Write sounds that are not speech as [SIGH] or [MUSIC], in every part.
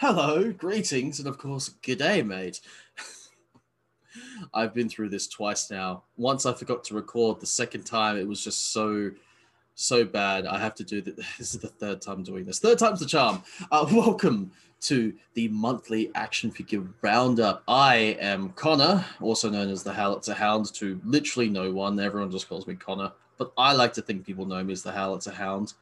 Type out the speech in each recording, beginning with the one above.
hello, greetings, and of course, g'day, mate. [LAUGHS] I've been through this twice now. Once I forgot to record. The second time, it was just so, so bad. I have to do that. [LAUGHS] This is the third time doing this. Third time's the charm. Uh, [LAUGHS] welcome to the monthly action figure roundup. I am Connor, also known as the Howlitzer Hound to literally no one. Everyone just calls me Connor, but I like to think people know me as the Howlitzer Hound.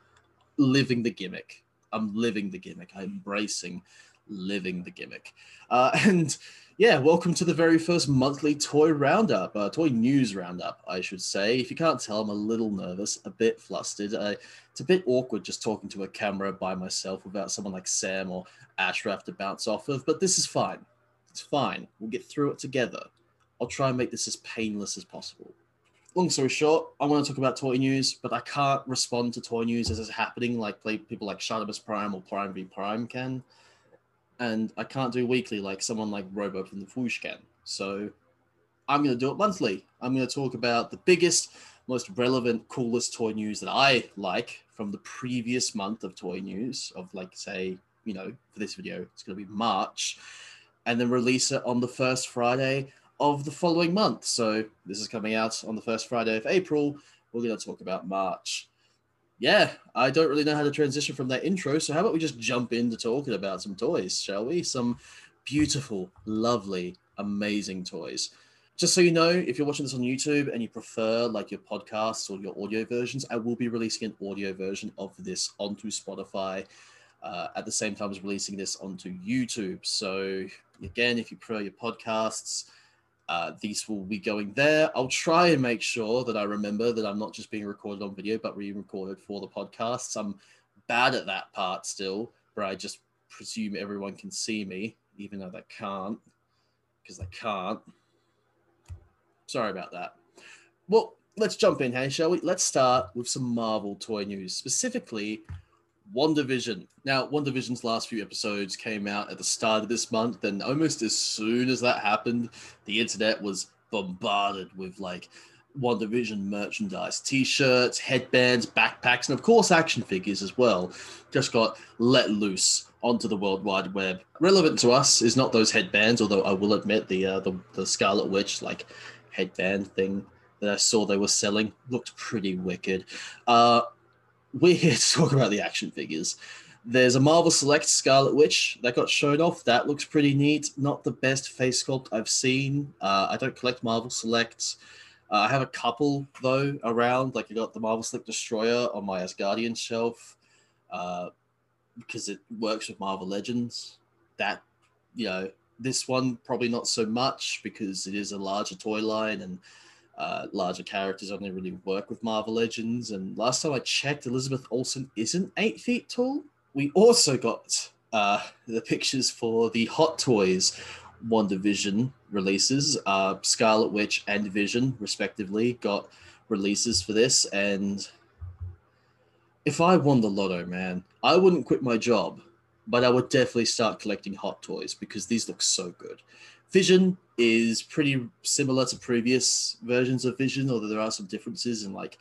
Living the gimmick. I'm living the gimmick. I'm embracing living the gimmick. Uh, [LAUGHS] and yeah, welcome to the very first monthly toy roundup, uh, toy news roundup, I should say. If you can't tell, I'm a little nervous, a bit flustered. Uh, it's a bit awkward just talking to a camera by myself without someone like Sam or Ashraf to bounce off of, but this is fine. It's fine. We'll get through it together. I'll try and make this as painless as possible. Long story short, I want to talk about toy news, but I can't respond to toy news as it's happening like people like Shadowbus Prime or Prime v Prime can and I can't do weekly like someone like Robo from the Foosh can. So I'm going to do it monthly. I'm going to talk about the biggest, most relevant, coolest toy news that I like from the previous month of toy news, of like, say, you know, for this video, it's going to be March, and then release it on the first Friday of the following month. So this is coming out on the first Friday of April. We're going to talk about March yeah, I don't really know how to transition from that intro. So how about we just jump into talking about some toys, shall we? Some beautiful, lovely, amazing toys. Just so you know, if you're watching this on YouTube and you prefer like your podcasts or your audio versions, I will be releasing an audio version of this onto Spotify uh, at the same time as releasing this onto YouTube. So again, if you prefer your podcasts, uh, these will be going there. I'll try and make sure that I remember that I'm not just being recorded on video, but re-recorded for the podcasts. I'm bad at that part still, where I just presume everyone can see me, even though they can't, because they can't. Sorry about that. Well, let's jump in, hey, shall we? Let's start with some Marvel toy news, specifically WandaVision. Now, WandaVision's last few episodes came out at the start of this month, and almost as soon as that happened, the internet was bombarded with like WandaVision merchandise, t-shirts, headbands, backpacks, and of course action figures as well. Just got let loose onto the World Wide Web. Relevant to us is not those headbands, although I will admit the uh, the, the Scarlet Witch like headband thing that I saw they were selling looked pretty wicked. Uh, we're here to talk about the action figures. There's a Marvel Select Scarlet Witch that got shown off. That looks pretty neat. Not the best face sculpt I've seen. Uh, I don't collect Marvel Selects. Uh, I have a couple though around. Like I got the Marvel Select Destroyer on my Asgardian shelf uh, because it works with Marvel Legends. That you know, this one probably not so much because it is a larger toy line and uh, larger characters only really work with Marvel Legends. And last time I checked, Elizabeth Olsen isn't eight feet tall. We also got uh, the pictures for the Hot Toys WandaVision releases. Uh, Scarlet Witch and Vision, respectively, got releases for this. And if I won the lotto, man, I wouldn't quit my job, but I would definitely start collecting Hot Toys because these look so good. Vision is pretty similar to previous versions of Vision, although there are some differences in like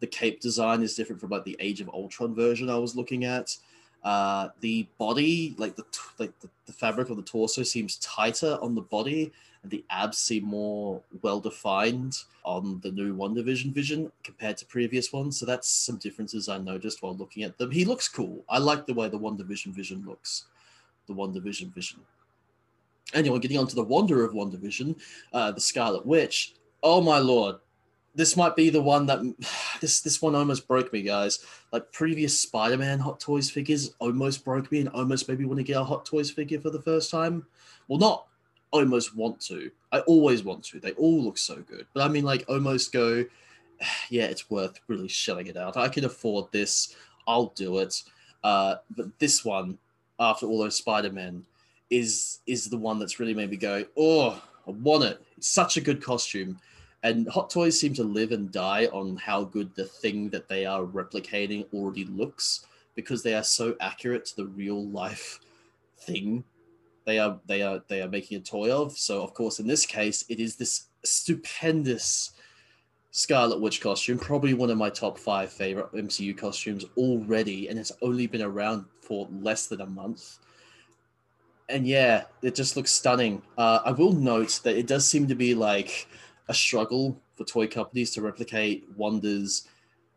the cape design is different from like the Age of Ultron version I was looking at. Uh, the body, like the like the, the fabric of the torso, seems tighter on the body, and the abs seem more well defined on the new WandaVision Vision compared to previous ones. So that's some differences I noticed while looking at them. He looks cool. I like the way the WandaVision Vision looks. The WandaVision Vision. Anyway, getting on to the Wonder of WandaVision, uh, the Scarlet Witch. Oh my lord, this might be the one that [SIGHS] this this one almost broke me, guys. Like previous Spider-Man Hot Toys figures almost broke me, and almost maybe want to get a Hot Toys figure for the first time. Well, not almost want to. I always want to. They all look so good, but I mean, like almost go. [SIGHS] Yeah, it's worth really shelling it out. I can afford this. I'll do it. Uh, but this one, after all those Spider-Man is is the one that's really made me go, oh, I want it. It's such a good costume. And Hot Toys seem to live and die on how good the thing that they are replicating already looks because they are so accurate to the real life thing they are they are they are making a toy of. So of course in this case it is this stupendous Scarlet Witch costume, probably one of my top five favorite MCU costumes already, and it's only been around for less than a month and yeah, it just looks stunning. Uh, I will note that it does seem to be like a struggle for toy companies to replicate Wanda's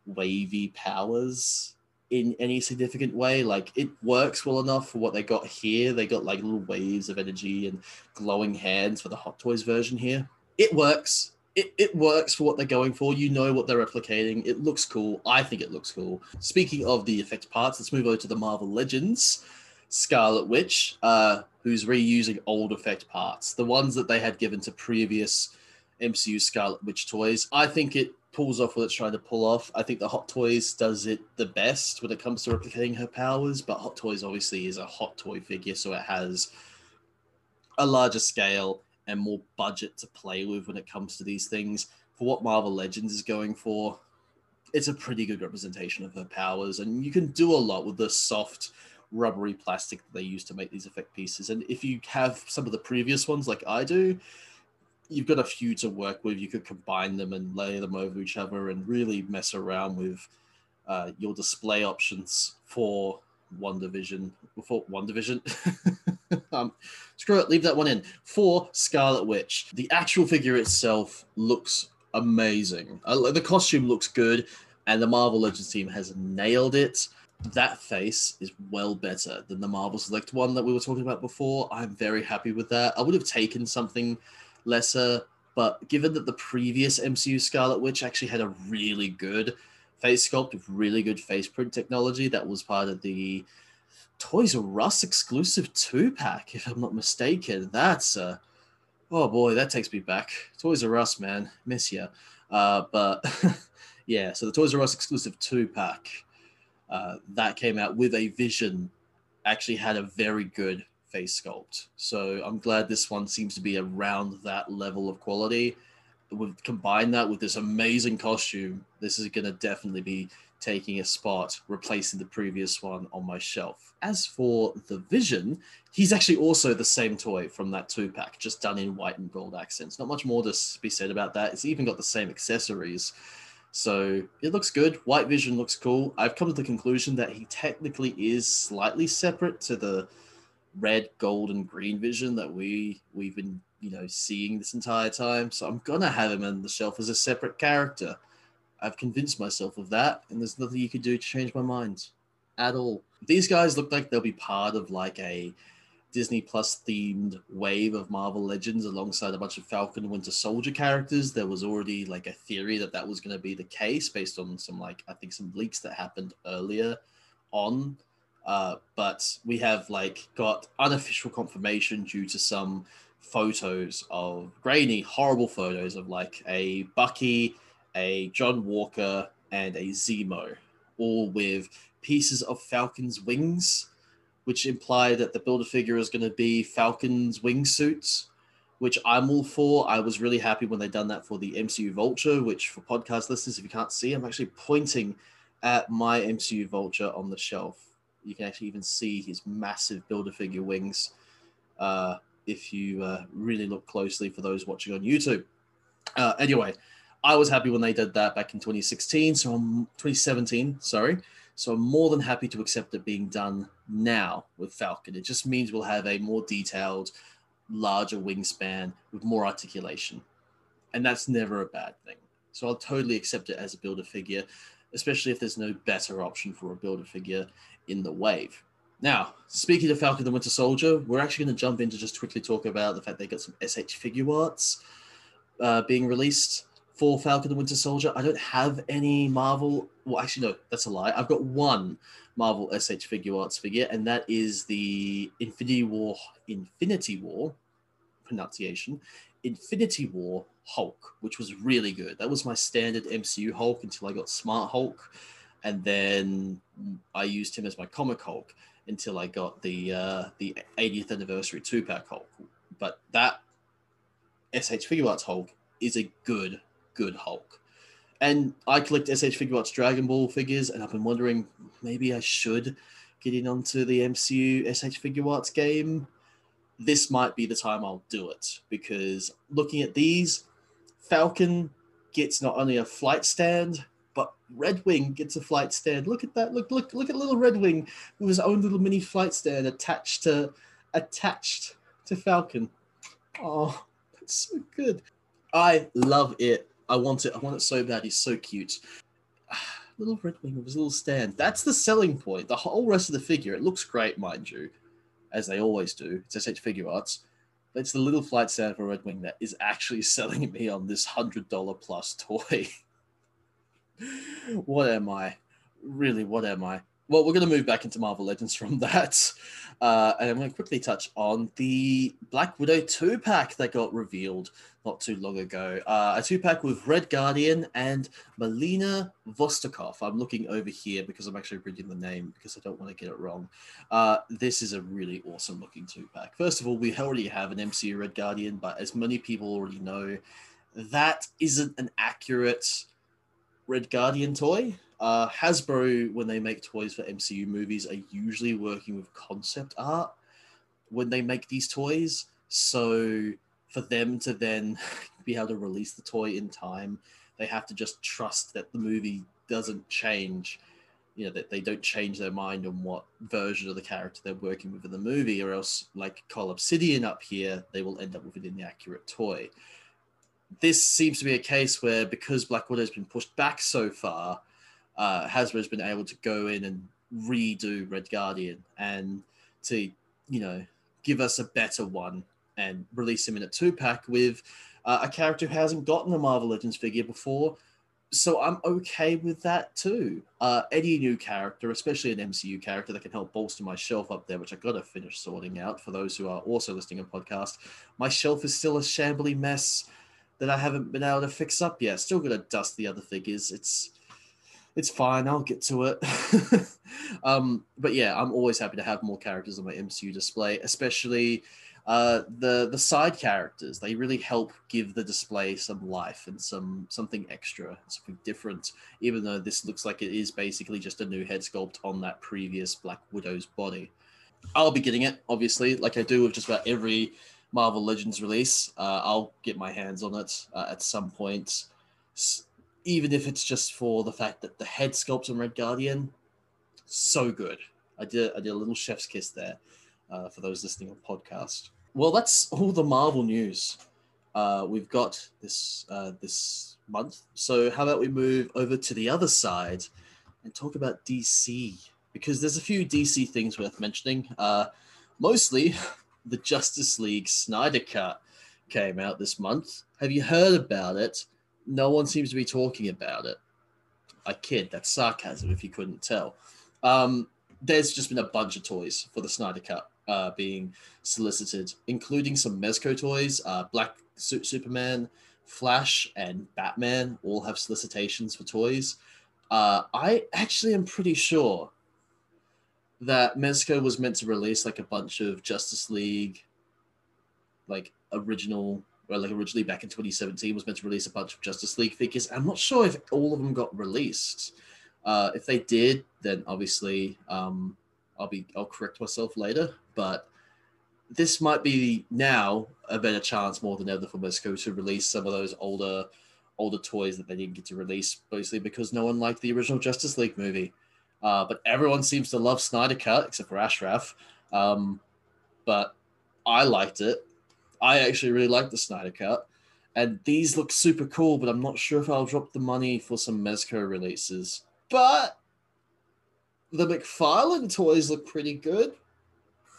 wavy powers in any significant way. Like it works well enough for what they got here. They got like little waves of energy and glowing hands for the Hot Toys version here. It works. It, it works for what they're going for. You know what they're replicating. It looks cool. I think it looks cool. Speaking of the effect parts, let's move over to the Marvel Legends. Scarlet Witch, uh, who's reusing old effect parts, the ones that they had given to previous MCU Scarlet Witch toys. I think it pulls off what it's trying to pull off. I think the Hot Toys does it the best when it comes to replicating her powers, but Hot Toys obviously is a hot toy figure, so it has a larger scale and more budget to play with when it comes to these things. For what Marvel Legends is going for, it's a pretty good representation of her powers, and you can do a lot with the soft, rubbery plastic that they use to make these effect pieces. And if you have some of the previous ones, like I do, you've got a few to work with. You could combine them and lay them over each other and really mess around with uh, your display options for WandaVision. For WandaVision. [LAUGHS] um, screw it, leave that one in. For Scarlet Witch, the actual figure itself looks amazing. Uh, the costume looks good, and the Marvel Legends team has nailed it. That face is well better than the Marvel Select one that we were talking about before. I'm very happy with that. I would have taken something lesser. But given that the previous MCU Scarlet Witch actually had a really good face sculpt with really good face print technology, that was part of the Toys R Us exclusive two pack, if I'm not mistaken. That's uh, oh boy, that takes me back. Toys R Us, man, miss ya. Uh, but [LAUGHS] yeah, so the Toys R Us exclusive two pack uh, that came out with a Vision actually had a very good face sculpt. So I'm glad this one seems to be around that level of quality. We've combined that with this amazing costume. This is going to definitely be taking a spot, replacing the previous one on my shelf. As for the Vision, he's actually also the same toy from that two pack, just done in white and gold accents. Not much more to be said about that. It's even got the same accessories. So it looks good. White Vision looks cool. I've come to the conclusion that he technically is slightly separate to the red, gold, and green vision that we we've been you know seeing this entire time. So I'm gonna have him on the shelf as a separate character. I've convinced myself of that, and there's nothing you can do to change my mind at all. These guys look like they'll be part of like a Disney Plus themed wave of Marvel Legends alongside a bunch of Falcon Winter Soldier characters. There was already like a theory that that was going to be the case based on some like I think some leaks that happened earlier on uh, but we have like got unofficial confirmation due to some photos of grainy, horrible photos of like a Bucky, a John Walker, and a Zemo, all with pieces of Falcon's wings, which imply that the builder figure is going to be Falcon's wingsuits, which I'm all for. I was really happy when they done that for the MCU Vulture, which for podcast listeners, if you can't see, I'm actually pointing at my MCU Vulture on the shelf you can actually even see his massive builder figure wings uh, if you uh, really look closely for those watching on YouTube. Uh, anyway, I was happy when they did that back in 2016, so I'm 2017, sorry. So I'm more than happy to accept it being done now with Falcon. It just means we'll have a more detailed, larger wingspan with more articulation. And that's never a bad thing. So I'll totally accept it as a builder figure, especially if there's no better option for a builder figure in the wave. Now, speaking of Falcon the Winter Soldier, we're actually going to jump in to just quickly talk about the fact they got some SH Figuarts uh, being released for Falcon the Winter Soldier. I don't have any Marvel. Well, actually, no, that's a lie. I've got one Marvel SH Figuarts figure, and that is the Infinity War, Infinity War pronunciation, Infinity War Hulk, which was really good. That was my standard MCU Hulk until I got Smart Hulk and then I used him as my comic Hulk until I got the uh, the 80th anniversary two pack Hulk. But that SH Figuarts Hulk is a good good Hulk. And I collect SH Figuarts Dragon Ball figures, and I've been wondering maybe I should get in onto the MCU SH Figuarts game. This might be the time I'll do it because looking at these, Falcon gets not only a flight stand, but Red Wing gets a flight stand. Look at that! Look, look, look at little Red Wing with his own little mini flight stand attached to attached to Falcon. Oh, that's so good. I love it. I want it. I want it so bad. He's so cute. [SIGHS] Little Red Wing with his little stand. That's the selling point. The whole rest of the figure, it looks great, mind you, as they always do. It's SH Figuarts. But it's the little flight stand for Red Wing that is actually [LAUGHS] selling me on this $100 plus toy. [LAUGHS] what am I? Really, what am I? Well, we're going to move back into Marvel Legends from [LAUGHS] that. Uh, and I'm going to quickly touch on the Black Widow 2 pack that got revealed not too long ago. Uh, a two pack with Red Guardian and Melina Vostokoff. I'm looking over here because I'm actually reading the name because I don't want to get it wrong. Uh, this is a really awesome looking two pack. First of all, we already have an MCU Red Guardian, but as many people already know, that isn't an accurate Red Guardian toy. Uh, Hasbro, when they make toys for MCU movies, are usually working with concept art when they make these toys. So for them to then [LAUGHS] be able to release the toy in time, they have to just trust that the movie doesn't change. You know, that they don't change their mind on what version of the character they're working with in the movie, or else, like Cull Obsidian up here, they will end up with an inaccurate toy. This seems to be a case where because Black Widow has been pushed back so far, uh, Hasbro's been able to go in and redo Red Guardian and to, you know, give us a better one and release him in a two pack with uh, a character who hasn't gotten a Marvel Legends figure before. So I'm okay with that too. Uh, any new character, especially an MCU character that can help bolster my shelf up there, which I got to finish sorting out for those who are also listening to podcast. My shelf is still a shambly mess that I haven't been able to fix up yet. Still got to dust the other figures. It's it's fine. I'll get to it. [LAUGHS] um, but yeah, I'm always happy to have more characters on my MCU display, especially uh, the the side characters. They really help give the display some life and some something extra, something different. Even though this looks like it is basically just a new head sculpt on that previous Black Widow's body. I'll be getting it, obviously, like I do with just about every Marvel Legends release. Uh, I'll get my hands on it uh, at some point even if it's just for the fact that the head sculpt on Red Guardian, so good. I did I did a little chef's kiss there uh, for those listening on podcast. Well, that's all the Marvel news uh, we've got this uh, this month. So how about we move over to the other side and talk about DC because there's a few DC things worth mentioning. Uh, mostly, [LAUGHS] the Justice League Snyder Cut came out this month. Have you heard about it? no one seems to be talking about it. I kid, that's sarcasm if you couldn't tell. Um, there's just been a bunch of toys for the Snyder Cut uh, being solicited, including some Mezco toys. Uh, Black Suit Superman, Flash, and Batman all have solicitations for toys. Uh, I actually am pretty sure that Mezco was meant to release like a bunch of Justice League, like original well, like originally back in 2017 was meant to release a bunch of Justice League figures. I'm not sure if all of them got released. Uh, if they did, then obviously um, I'll be I'll correct myself later. But this might be now a better chance more than ever for Mezco to release some of those older older toys that they didn't get to release, basically because no one liked the original Justice League movie. Uh, but everyone seems to love Snyder Cut except for Ashraf. Um, but I liked it. I actually really liked the Snyder Cut. And these look super cool, but I'm not sure if I'll drop the money for some Mezco releases. But the McFarlane toys look pretty good,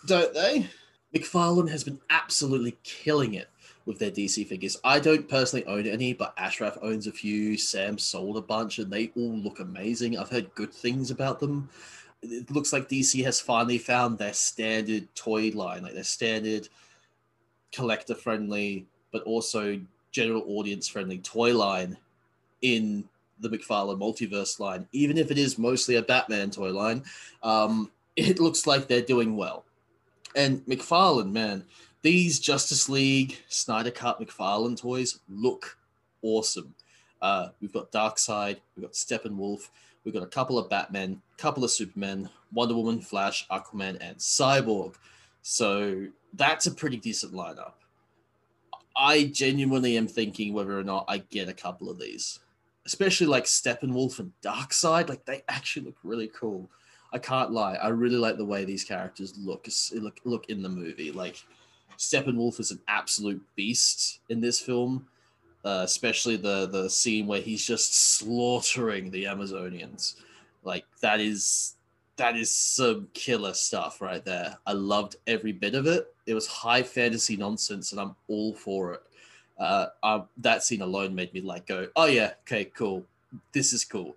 don't they? McFarlane has been absolutely killing it with their DC figures. I don't personally own any, but Ashraf owns a few. Sam sold a bunch, and they all look amazing. I've heard good things about them. It looks like DC has finally found their standard toy line, like their standard collector friendly, but also general audience friendly toy line in the McFarlane multiverse line, even if it is mostly a Batman toy line, um, it looks like they're doing well. And McFarlane, man, these Justice League Snyder Cut McFarlane toys look awesome. Uh, we've got Darkseid, we've got Steppenwolf, we've got a couple of Batmen, couple of Supermen, Wonder Woman, Flash, Aquaman, and Cyborg. So that's a pretty decent lineup. I genuinely am thinking whether or not I get a couple of these, especially like Steppenwolf and Darkseid. Like they actually look really cool. I can't lie. I really like the way these characters look look look in the movie. Like Steppenwolf is an absolute beast in this film, uh, especially the the scene where he's just slaughtering the Amazonians. Like that is that is some killer stuff right there. I loved every bit of it. It was high fantasy nonsense, and I'm all for it. Uh, that scene alone made me like go, oh yeah, okay, cool. This is cool.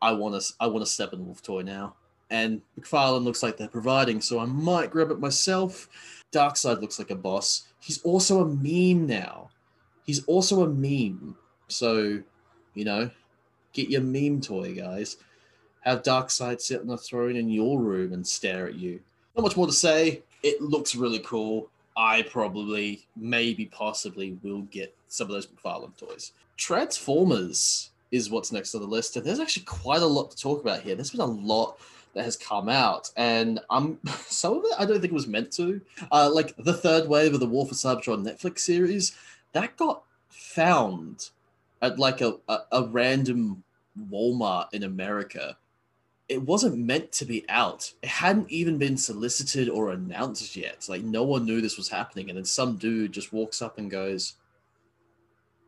I want to I want a Steppenwolf toy now. And McFarlane looks like they're providing, so I might grab it myself. Darkseid looks like a boss. He's also a meme now. He's also a meme. So, you know, get your meme toy, guys. Have Darkseid sit on a throne in your room and stare at you. Not much more to say. It looks really cool. I probably, maybe, possibly will get some of those McFarlane toys. Transformers is what's next on the list, and there's actually quite a lot to talk about here. There's been a lot that has come out, and I'm [LAUGHS] some of it I don't think it was meant to. Uh, like the third wave of the War for Cybertron Netflix series, that got found at like a, a, a random Walmart in America it wasn't meant to be out. It hadn't even been solicited or announced yet. Like no one knew this was happening, and then some dude just walks up and goes,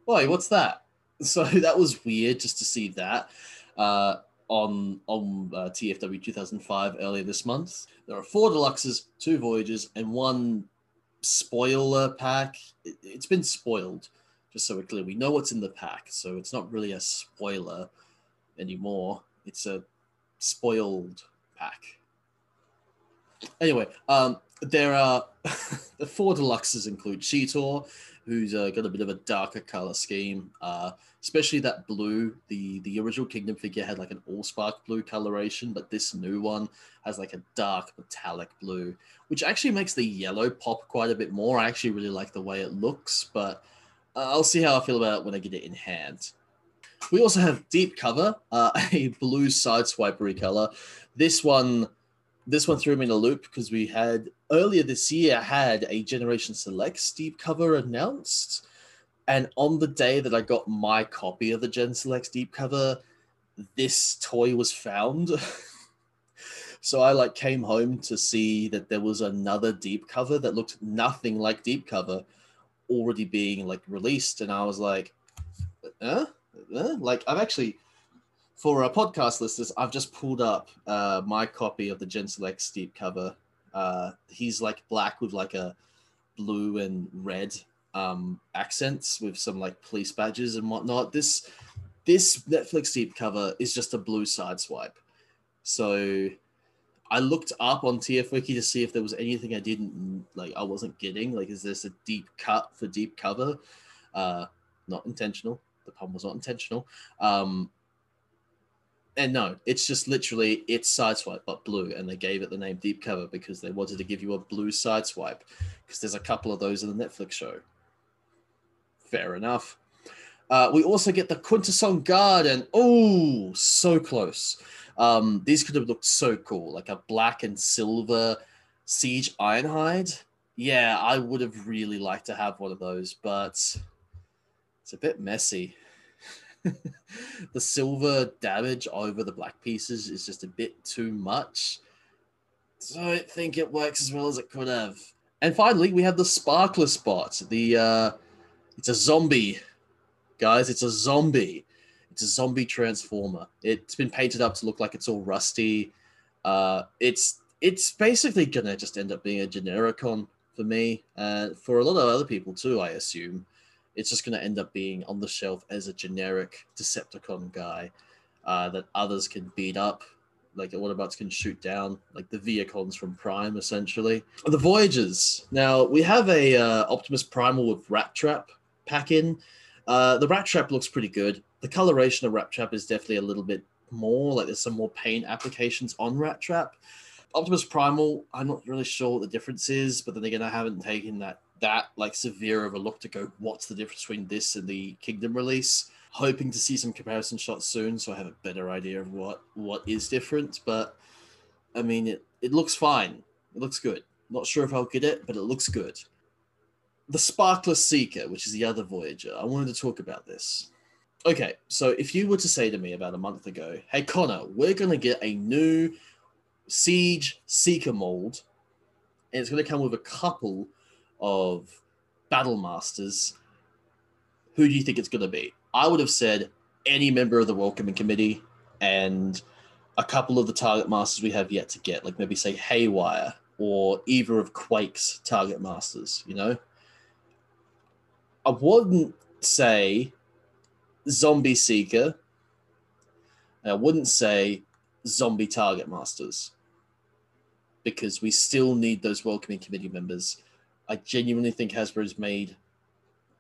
"Boy, what's that?" [LAUGHS] So that was weird just to see that uh, on on uh, TFW 2005 earlier this month. There are four deluxes, two voyages, and one spoiler pack. It, it's been spoiled, just so we're clear. We know what's in the pack, so it's not really a spoiler anymore. It's a spoiled pack. Anyway, um, there are [LAUGHS] the four deluxes include Cheetor, who's uh, got a bit of a darker color scheme, uh, especially that blue. The the original Kingdom figure had like an Allspark blue coloration, but this new one has like a dark metallic blue, which actually makes the yellow pop quite a bit more. I actually really like the way it looks, but uh, I'll see how I feel about it when I get it in hand. We also have Deep Cover, uh, [LAUGHS] a blue sideswipery color. This one, this one threw me in a loop because we had earlier this year had a Generation Selects Deep Cover announced, and on the day that I got my copy of the Gen Selects Deep Cover, this toy was found. [LAUGHS] so I like came home to see that there was another deep cover that looked nothing like deep cover already being like released and I was like, huh? eh? like I've actually for our podcast listeners, I've just pulled up uh, my copy of the Gen Selects Deep cover. Uh, he's like black with like a blue and red um, accents with some like police badges and whatnot. This this Netflix deep cover is just a blue side swipe. So I looked up on TFWiki to see if there was anything I didn't like. I wasn't getting like, is this a deep cut for deep cover? Uh, not intentional. The pun was not intentional. Um, and no, it's just literally it's sideswipe but blue, and they gave it the name Deep Cover because they wanted to give you a blue sideswipe because there's a couple of those in the Netflix show. Fair enough. Uh, we also get the Quintesson Garden. oh, so close. Um, these could have looked so cool, like a black and silver Siege Ironhide. Yeah, I would have really liked to have one of those, but it's a bit messy. [LAUGHS] the silver damage over the black pieces is just a bit too much. So I don't think it works as well as it could have. And finally, we have the Sparkless Bot. The uh, it's a zombie, guys. It's a zombie. It's a zombie transformer. It's been painted up to look like it's all rusty. Uh, it's it's basically gonna just end up being a genericon for me, and uh, for a lot of other people too, I assume it's just to end up being on the shelf as a generic Decepticon guy uh, that others can beat up. Like Autobots can shoot down, like the Vehicons from Prime, essentially. The Voyagers. Now we have a uh, Optimus Primal with Rat Trap pack in. Uh, the Rat Trap looks pretty good. The coloration of Rat Trap is definitely a little bit more. Like there's some more paint applications on Rat Trap. Optimus Primal, I'm not really sure what the difference is, but then again, I haven't taken that that like severe of a look to go, what's the difference between this and the Kingdom release? Hoping to see some comparison shots soon, so I have a better idea of what what is different. But I mean, it it looks fine. It looks good. Not sure if I'll get it, but it looks good. The Sparkless Seeker, which is the other Voyager, I wanted to talk about this. Okay, so if you were to say to me about a month ago, hey Connor, we're going to get a new Siege Seeker mold, and it's going to come with a couple of Battle Masters. Who do you think it's going to be? I would have said any member of the Welcoming Committee and a couple of the Target Masters we have yet to get, like maybe say Haywire or either of Quake's Target Masters, you know? I wouldn't say Zombie Seeker. I wouldn't say Zombie Target Masters because we still need those welcoming committee members. I genuinely think Hasbro's made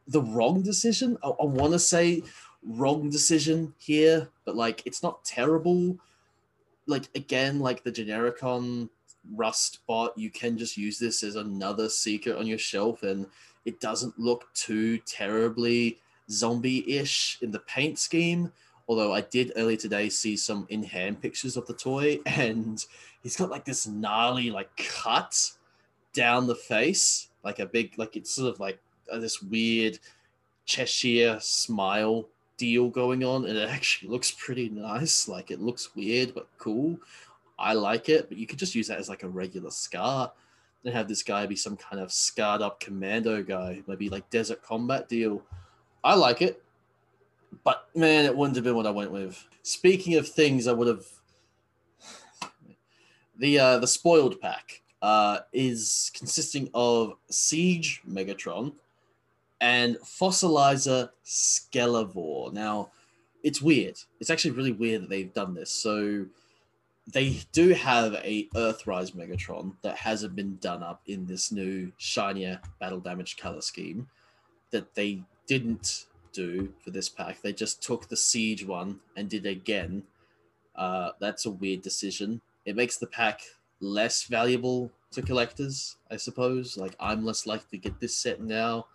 the wrong decision. I, I want to say wrong decision here, but like it's not terrible. Like again, like the Genericon Rust bot, you can just use this as another seeker on your shelf, and it doesn't look too terribly zombie-ish in the paint scheme. Although I did earlier today see some in-hand pictures of the toy, [LAUGHS] and he's got like this gnarly like cut down the face, like a big like it's sort of like uh, this weird Cheshire smile deal going on, and it [LAUGHS] actually looks pretty nice. Like it looks weird but cool. I like it, but you could just use that as like a regular scar. Then have this guy be some kind of scarred up commando guy, maybe like desert combat deal. I like it, but man, it wouldn't have been what I went with. Speaking of things, I would have the uh, the spoiled pack uh, is consisting of Siege Megatron and Fossilizer Skelavor. Now, it's weird. It's actually really weird that they've done this. So they do have a Earthrise Megatron that hasn't been done up in this new shinier battle damage color scheme that they didn't do for this pack. They just took the Siege one and did again. Uh, that's a weird decision. It makes the pack less valuable to collectors, I suppose. Like I'm less likely to get this set now,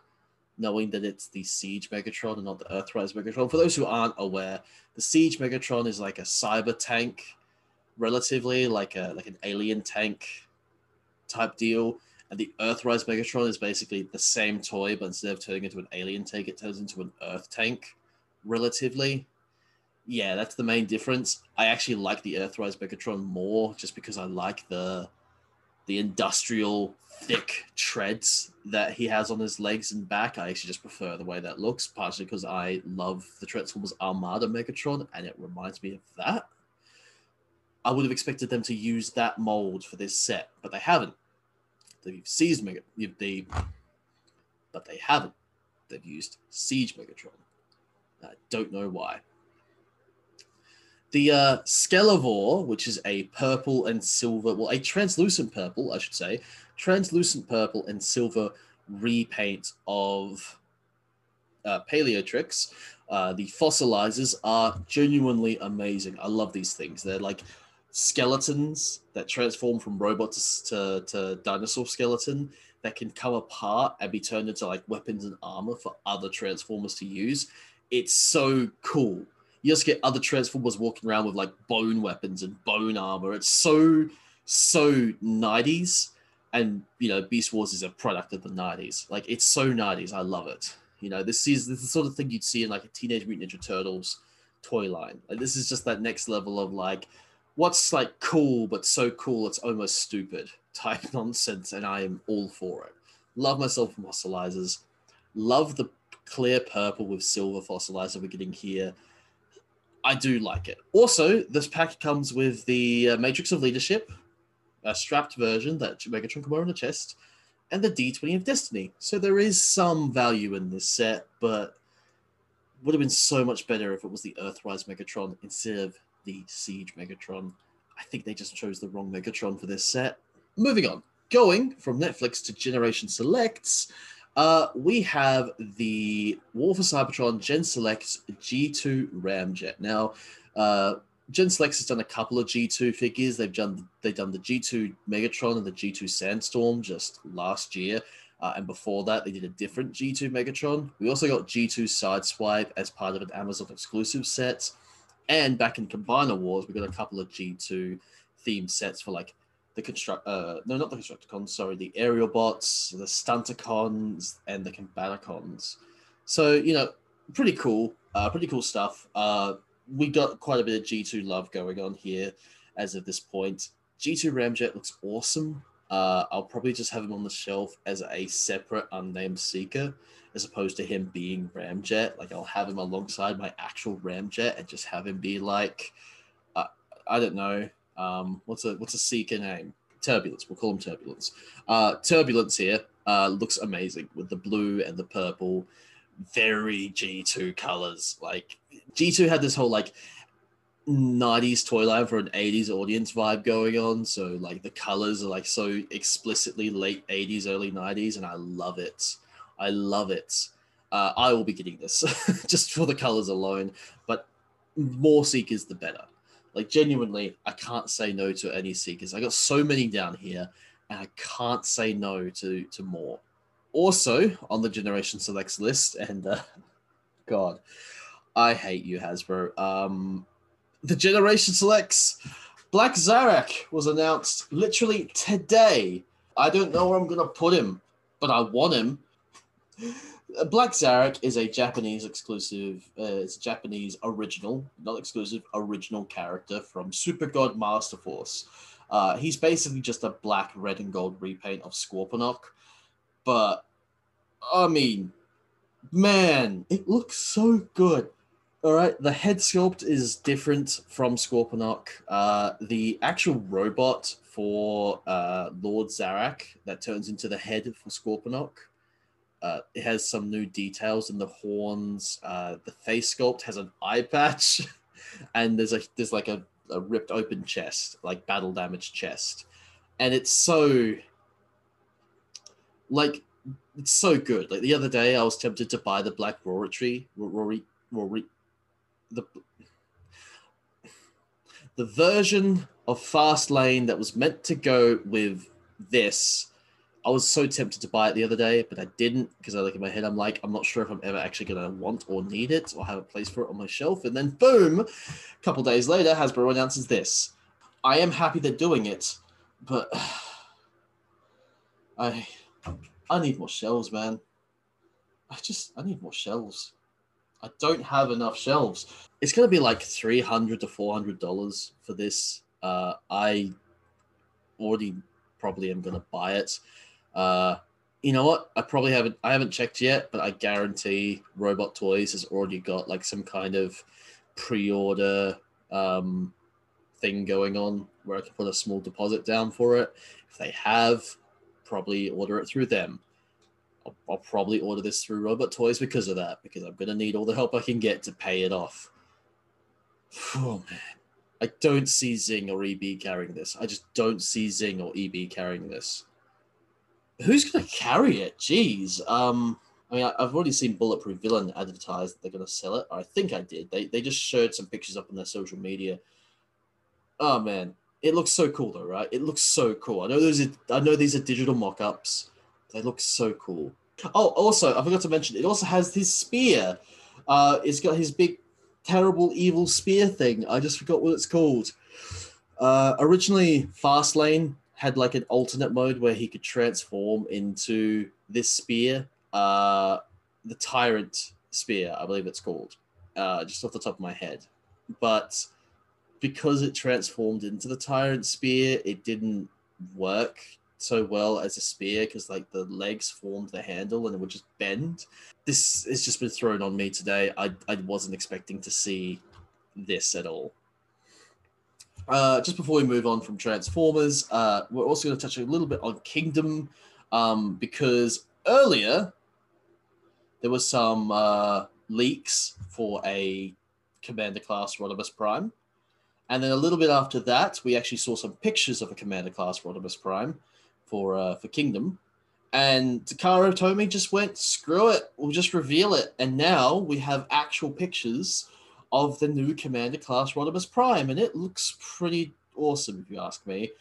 knowing that it's the Siege Megatron and not the Earthrise Megatron. For those who aren't aware, the Siege Megatron is like a cyber tank relatively like a like an alien tank type deal. And the Earthrise Megatron is basically the same toy, but instead of turning into an alien tank, it turns into an Earth tank, relatively. Yeah, that's the main difference. I actually like the Earthrise Megatron more, just because I like the the industrial thick treads that he has on his legs and back. I actually just prefer the way that looks, partially because I love the Transformers Armada Megatron, and it reminds me of that. I would have expected them to use that mold for this set, but they haven't. They've seized Mega, they, but they haven't. They've used Siege Megatron. I don't know why. The uh, Skelavor, which is a purple and silver, well, a translucent purple, I should say, translucent purple and silver repaint of uh, Paleotrex. Uh, the fossilizers are genuinely amazing. I love these things. They're like skeletons that transform from robot to, to, to, dinosaur skeleton that can come apart and be turned into like weapons and armor for other transformers to use. It's so cool. You just get other transformers walking around with like bone weapons and bone armor. It's so so 90s and you know beast wars is a product of the 90s like it's so 90s i love it you know this is, this is the sort of thing you'd see in like a teenage mutant ninja turtles toy line like this is just that next level of like what's like cool but so cool it's almost stupid type [LAUGHS] nonsense, and I am all for it. Love myself fossilizers. Love the clear purple with silver fossilizer we're getting here. I do like it. Also, this pack comes with the uh, Matrix of Leadership, a strapped version that Megatron can wear on the chest, and the D20 of Destiny. So there is some value in this set, but would have been so much better if it was the Earthrise Megatron instead of the Siege Megatron. I think they just chose the wrong Megatron for this set. Moving on, going from Netflix to Generation Selects, uh, we have the War for Cybertron Gen Selects G2 Ramjet. Now, uh, Gen Selects has done a couple of G2 figures. They've done they've done the G2 Megatron and the G2 Sandstorm just last year. Uh, and before that, they did a different G2 Megatron. We also got G2 Sideswipe as part of an Amazon exclusive set. And back in Combiner Wars, we got a couple of G2 themed sets for like the construct uh no not the constructicons sorry the aerial bots the stunticons and the combaticons. So you know pretty cool uh pretty cool stuff. Uh we got quite a bit of g2 love going on here as of this point. G2 Ramjet looks awesome. Uh, I'll probably just have him on the shelf as a separate unnamed seeker, as opposed to him being Ramjet. Like I'll have him alongside my actual Ramjet and just have him be like, uh, I don't know, um, what's a what's a seeker name? Turbulence. We'll call him Turbulence. Uh, Turbulence here uh, looks amazing with the blue and the purple, very G2 colors. Like G2 had this whole like 90s toy line for an 80s audience vibe going on. So like the colors are like so explicitly late 80s, early 90s, and I love it. I love it. Uh, I will be getting this [LAUGHS] just for the colors alone, but more seekers the better. Like genuinely, I can't say no to any seekers. I got so many down here, and I can't say no to to more. Also on the Generation Selects list, and uh, [LAUGHS] God, I hate you, Hasbro. Um, the Generation Selects Black Zarak was announced literally today. I don't know where I'm gonna put him, but I want him. Black Zarak is a Japanese exclusive, uh, it's a Japanese original, not exclusive, original character from Super God Master Force. Uh, he's basically just a black, red, and gold repaint of Scorponok. But, I mean, man, it looks so good. All right, the head sculpt is different from Scorponok. Uh, the actual robot for uh, Lord Zarak that turns into the head for Scorponok uh, it has some new details in the horns. Uh, the face sculpt has an eye patch, [LAUGHS] and there's a there's like a, a ripped open chest, like battle damaged chest, and it's so like it's so good. Like the other day, I was tempted to buy the Black Rory Rory Rory the the version of Fast Lane that was meant to go with this I was so tempted to buy it the other day, but I didn't because I look in my head, I'm like, I'm not sure if I'm ever actually going to want or need it or have a place for it on my shelf. And then, boom, a couple days later, Hasbro announces this. I am happy they're doing it, but [SIGHS] I I need more shelves, man. I just I need more shelves. I don't have enough shelves. It's gonna be like three hundred to four hundred dollars for this. Uh, I already probably am gonna buy it. Uh, you know what? I probably haven't I haven't checked yet, but I guarantee Robot Toys has already got like some kind of pre-order um, thing going on where I can put a small deposit down for it. If they have, probably order it through them. I'll, I'll probably order this through Robot Toys because of that, because I'm gonna need all the help I can get to pay it off. [SIGHS] Oh man. I don't see Zing or EB carrying this. I just don't see Zing or EB carrying this who's going to carry it? Jeez. Um, I mean, I've already seen Bulletproof Villain advertised that they're going to sell it. I think I did. They, they just showed some pictures up on their social media. Oh man, it looks so cool though, right? It looks so cool. I know those. Are, I know these are digital mock-ups. They look so cool. Oh, also, I forgot to mention it also has his spear. Uh, it's got his big, terrible, evil spear thing. I just forgot what it's called. Uh, originally, Fastlane had like an alternate mode where he could transform into this spear, uh, the Tyrant Spear, I believe it's called, uh, just off the top of my head. But because it transformed into the Tyrant Spear, it didn't work so well as a spear because like the legs formed the handle and it would just bend. This has just been thrown on me today. I, I wasn't expecting to see this at all. Uh, just before we move on from Transformers, uh, we're also going to touch a little bit on Kingdom um, because earlier there was some uh, leaks for a Commander class Rodimus Prime. And then a little bit after that, we actually saw some pictures of a Commander class Rodimus Prime for uh, for Kingdom. And Takara Tomy just went, screw it, we'll just reveal it. And now we have actual pictures of the new Commander class Rodimus Prime, and it looks pretty awesome if you ask me.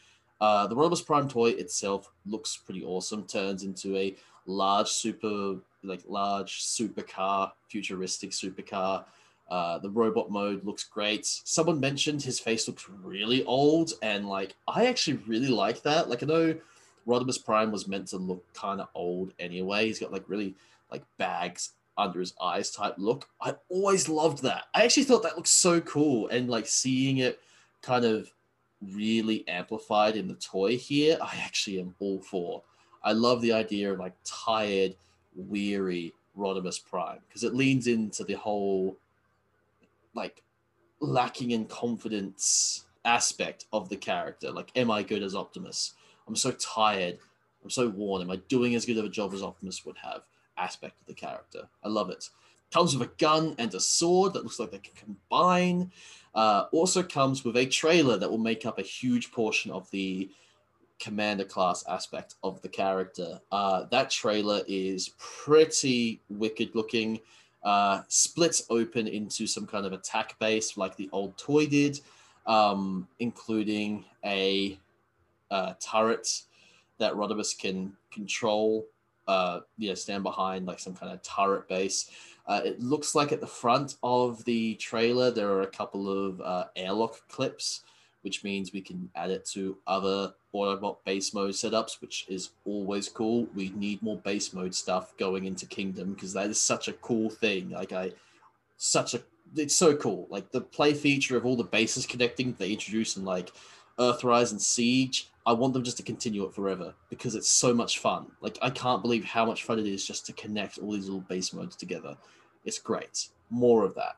Uh, the Rodimus Prime toy itself looks pretty awesome. Turns into a large super, like large supercar, futuristic supercar. Uh, the robot mode looks great. Someone mentioned his face looks really old, and like I actually really like that. Like I know Rodimus Prime was meant to look kind of old anyway. He's got like really like bags under his eyes type look. I always loved that. I actually thought that looked so cool, and like seeing it kind of really amplified in the toy here, I actually am all for. I love the idea of like tired, weary Rodimus Prime because it leans into the whole like lacking in confidence aspect of the character. Like, am I good as Optimus? I'm so tired. I'm so worn. Am I doing as good of a job as Optimus would have? Aspect of the character. I love it. Comes with a gun and a sword that looks like they can combine. Uh, also comes with a trailer that will make up a huge portion of the commander class aspect of the character. Uh, that trailer is pretty wicked looking. Uh, splits open into some kind of attack base like the old toy did, um, including a uh, turret that Rodimus can control. Uh, yeah, stand behind like some kind of turret base. Uh, it looks like at the front of the trailer there are a couple of uh, airlock clips, which means we can add it to other Autobot base mode setups, which is always cool. We need more base mode stuff going into Kingdom because that is such a cool thing. Like I, such a it's so cool. Like the play feature of all the bases [LAUGHS] connecting they introduce in like Earthrise and Siege. I want them just to continue it forever because it's so much fun. Like I can't believe how much fun it is just to connect all these little base modes together. It's great. More of that.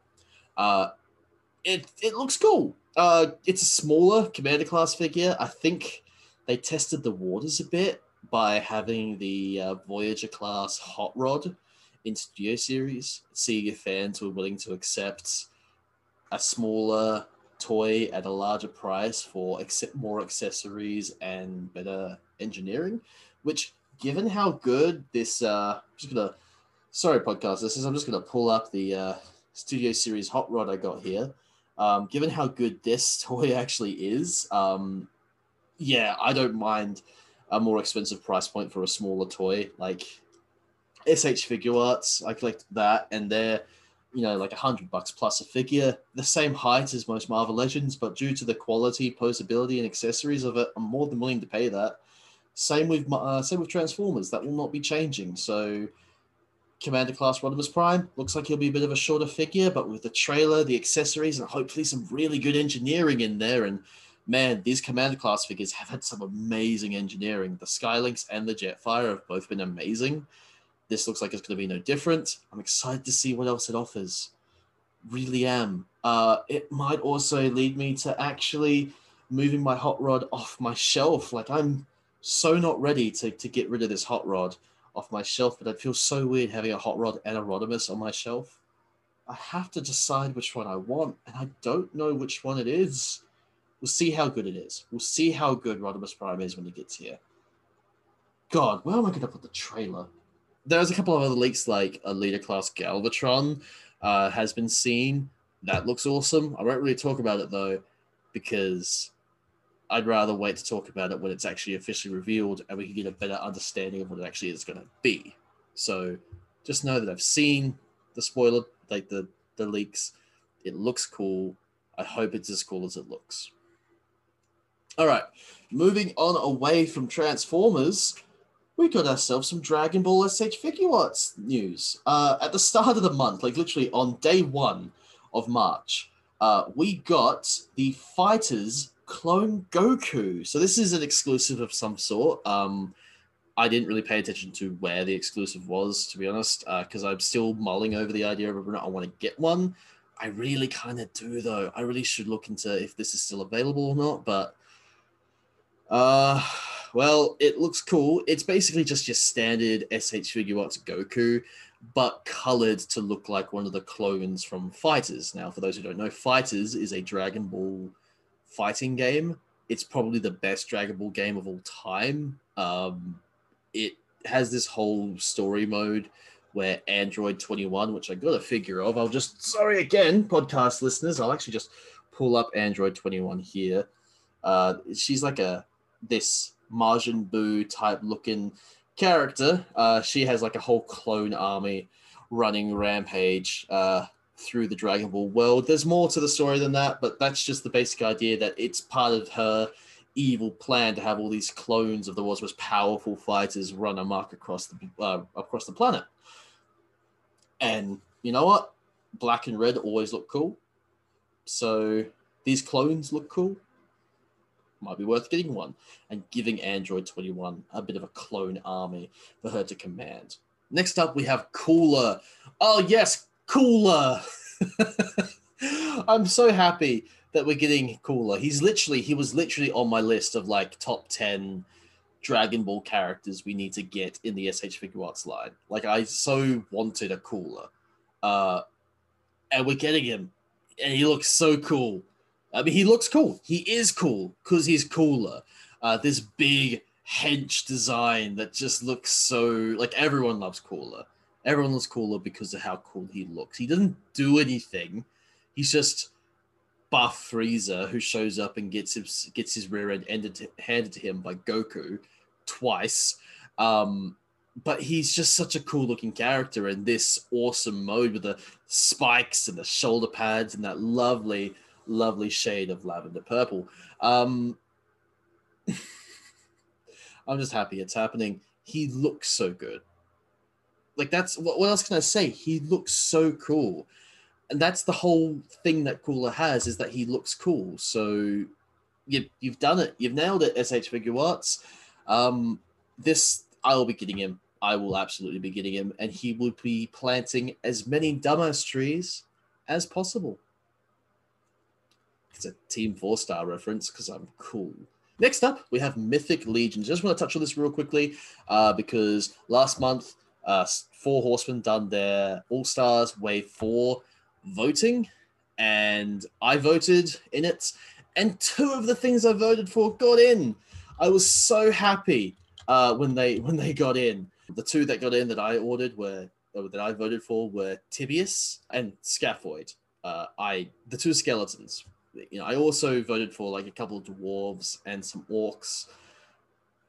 Uh, it it looks cool. Uh, it's a smaller commander class figure. I think they tested the waters a bit by having the uh, Voyager class hot rod in Studio Series, seeing if fans were willing to accept a smaller toy at a larger price for accept more accessories and better engineering. Which, given how good this, uh, I'm just gonna, sorry, podcast. This is I'm just gonna pull up the uh, Studio Series hot rod I got here. Um, given how good this [LAUGHS] toy actually is, um, yeah, I don't mind a more expensive price point for a smaller toy. Like SH Figuarts, I collect that, and they're you know like a hundred bucks plus a figure, the same height as most Marvel Legends, but due to the quality, posability, and accessories of it, I'm more than willing to pay that. Same with uh, same with Transformers, that will not be changing. So. Commander Class Rodimus Prime looks like he'll be a bit of a shorter figure, but with the trailer, the accessories, and hopefully some really good engineering in there, and man, these commander class figures have had some amazing engineering. The Skylynx and the Jetfire have both been amazing. This looks like it's going to be no different. I'm excited to see what else it offers. Really am. Uh, it might also lead me to actually moving my hot rod off my shelf. Like I'm so not ready to, to get rid of this hot rod off my shelf, but I'd feel so weird having a hot rod and a Rodimus on my shelf. I have to decide which one I want, and I don't know which one it is. We'll see how good it is. We'll see how good Rodimus Prime is when he gets here. God, where am I going to put the trailer? There's a couple of other leaks, like a leader class Galvatron uh, has been seen. That looks awesome. I won't really talk about it though, because I'd rather wait to talk about it when it's actually officially revealed and we can get a better understanding of what it actually is going to be. So just know that I've seen the spoiler, like the, the leaks. It looks cool. I hope it's as cool as it looks. All right, moving on away from Transformers, we got ourselves some Dragon Ball SH Figuarts news. Uh, at the start of the month, like literally on day one of March, uh, we got the Fighters Clone Goku. So this is an exclusive of some sort. Um, I didn't really pay attention to where the exclusive was, to be honest, uh, because uh, I'm still mulling over the idea of whether or not I want to get one. I really kind of do, though. I really should look into if this is still available or not, but uh, well, it looks cool. It's basically just your standard SH Figuarts Goku, but colored to look like one of the clones from Fighters. Now, for those who don't know, Fighters is a Dragon Ball fighting game. It's probably the best Dragon Ball game of all time. Um, it has this whole story mode where Android 21, which I got a figure of, I'll just, sorry again, podcast listeners, I'll actually just pull up Android 21 here. Uh, she's like a this Majin Buu type looking character. Uh, she has like a whole clone army running rampage uh, through the Dragon Ball world. There's more to the story than that, but that's just the basic idea that it's part of her evil plan to have all these clones of the world's most powerful fighters run amok across the uh, across the planet. And you know what? Black and red always look cool. So these clones look cool. Might be worth getting one and giving Android 21 a bit of a clone army for her to command. Next up, we have Cooler. Oh, yes, Cooler. [LAUGHS] I'm so happy that we're getting Cooler. He's literally, he was literally on my list of like top 10 Dragon Ball characters we need to get in the SH Figure Figuarts line. Like, I so wanted a Cooler. Uh, and we're getting him, and he looks so cool. I mean, he looks cool. He is cool because he's cooler. Uh, this big hench design that just looks so like everyone loves cooler. Everyone loves cooler because of how cool he looks. He doesn't do anything. He's just buff Frieza who shows up and gets his gets his rear end ended to, handed to him by Goku twice. Um, but he's just such a cool looking character in this awesome mode with the spikes and the shoulder pads and that lovely lovely shade of lavender purple. Um, [LAUGHS] I'm just happy it's happening. He looks so good. Like that's what, what else can I say? He looks so cool. And that's the whole thing that Cooler has is that he looks cool. So you, you've done it. You've nailed it, SH Figure Figuarts. Um, this I will be getting him. I will absolutely be getting him, and he will be planting as many dumbass trees as possible. It's a Team Four Star reference because I'm cool. Next up, we have Mythic Legions. Just want to touch on this real quickly uh, because last month, uh, Four Horsemen done their All Stars Wave 4 voting, and I voted in it, and two of the things I voted for got in. I was so happy uh, when they when they got in. The two that got in that I ordered were that I voted for were Tibius and Scaphoid. Uh, I the two skeletons you know, I also voted for like a couple of dwarves and some orcs.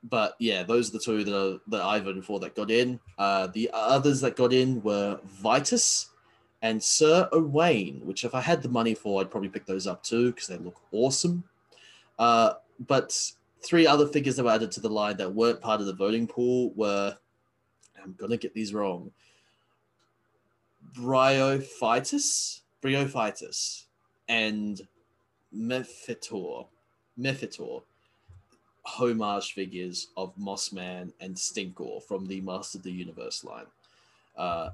But yeah, those are the two that are, that I voted for that got in. Uh, the others that got in were Vitus and Sir Owain, which if I had the money for, I'd probably pick those up too because they look awesome. Uh, but three other figures that were added to the line that weren't part of the voting pool were, I'm gonna get these wrong. Bryophytus, Bryophytus, and Mephitor, Mephitor homage figures of Mossman and Stinkor from the Master of the Universe line. Uh,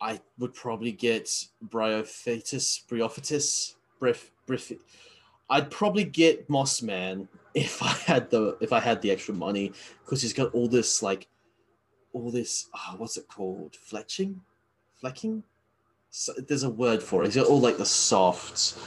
I would probably get Bryophytus, Bryophytus, Briff, Briff. I'd probably get Mossman [LAUGHS] if I had the if I had the extra money because he's got all this like all this oh, what's it called fletching, flecking. So, there's a word for it. He's got all like the softs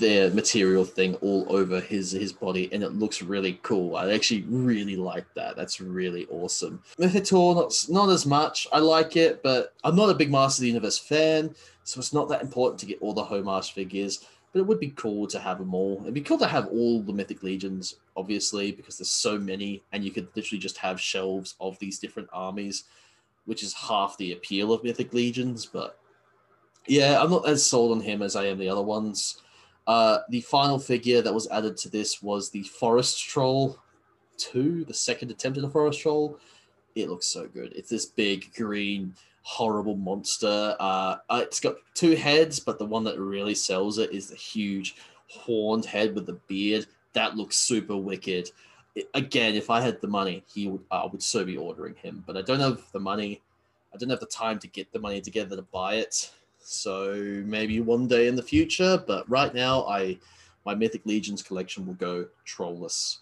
their material thing all over his his body and it looks really cool. I actually really like that. That's really awesome. Mythitor, not, not as much. I like it but i'm not a big master of the universe fan so it's not that important to get all the homage figures but it would be cool to have them all. It'd be cool to have all the mythic legions obviously because there's so many and you could literally just have shelves of these different armies which is half the appeal of mythic legions but yeah i'm not as sold on him as i am the other ones uh, the final figure that was added to this was the Forest Troll 2, the second attempt at a Forest Troll. It looks so good. It's this big, green, horrible monster. Uh, uh, it's got two heads, but the one that really sells it is the huge horned head with the beard. That looks super wicked. It, again, if I had the money, he would I would so be ordering him, but I don't have the money. I don't have the time to get the money together to buy it. So maybe one day in the future, but right now I my Mythic Legions collection will go trollless.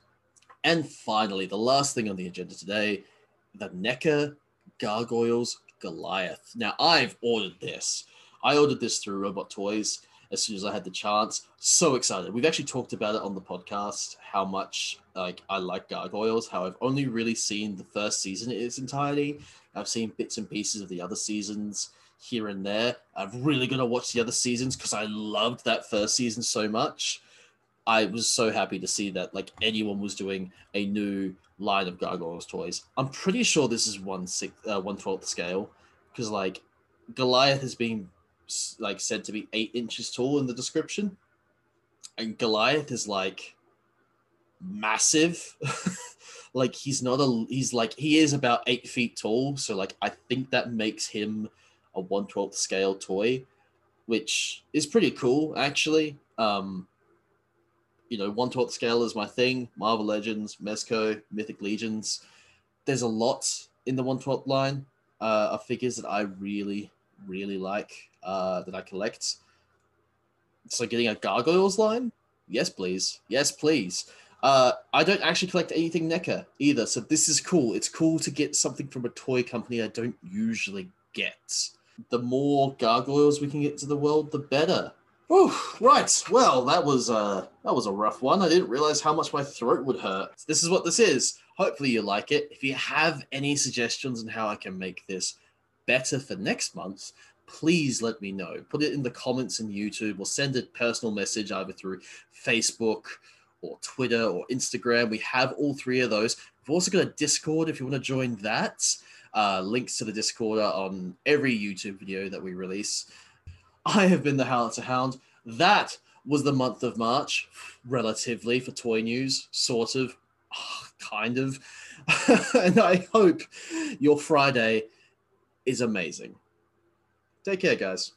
And finally, the last thing on the agenda today, the NECA Gargoyles Goliath. Now I've ordered this. I ordered this through Robot Toys as soon as I had the chance. So excited. We've actually talked about it on the podcast how much like I like gargoyles, how I've only really seen the first season in its entirety. I've seen bits and pieces of the other seasons here and there. I'm really to watch the other seasons because I loved that first season so much. I was so happy to see that like anyone was doing a new line of Gargoyles toys. I'm pretty sure this is one six, uh, one twelfth scale because like Goliath has been like said to be eight inches tall in the description, and Goliath is like massive. [LAUGHS] like he's not a he's like he is about eight feet tall, so like I think that makes him a 112th scale toy, which is pretty cool actually. Um, you know, one twelfth scale is my thing. Marvel Legends, Mezco, Mythic Legions. There's a lot in the one twelfth line uh, of figures that I really, really like uh, that I collect. So getting a Gargoyles line, yes, please, yes, please. Uh, I don't actually collect anything NECA either, so this is cool. It's cool to get something from a toy company I don't usually get. The more gargoyles we can get to the world, the better. Oh, right. Well, that was uh that was a rough one. I didn't realize how much my throat would hurt. This is what this is. Hopefully you like it. If you have any suggestions on how I can make this better for next month, please let me know. Put it in the comments in YouTube or send a personal message either through Facebook or Twitter or Instagram. We have all three of those. We've also got a Discord if you want to join that. Uh, links to the Discord on every YouTube video that we release. I have been the Howler Hound. That was the month of March, relatively for toy news, sort of, [SIGHS] kind of. [LAUGHS] and I hope your Friday is amazing. Take care, guys.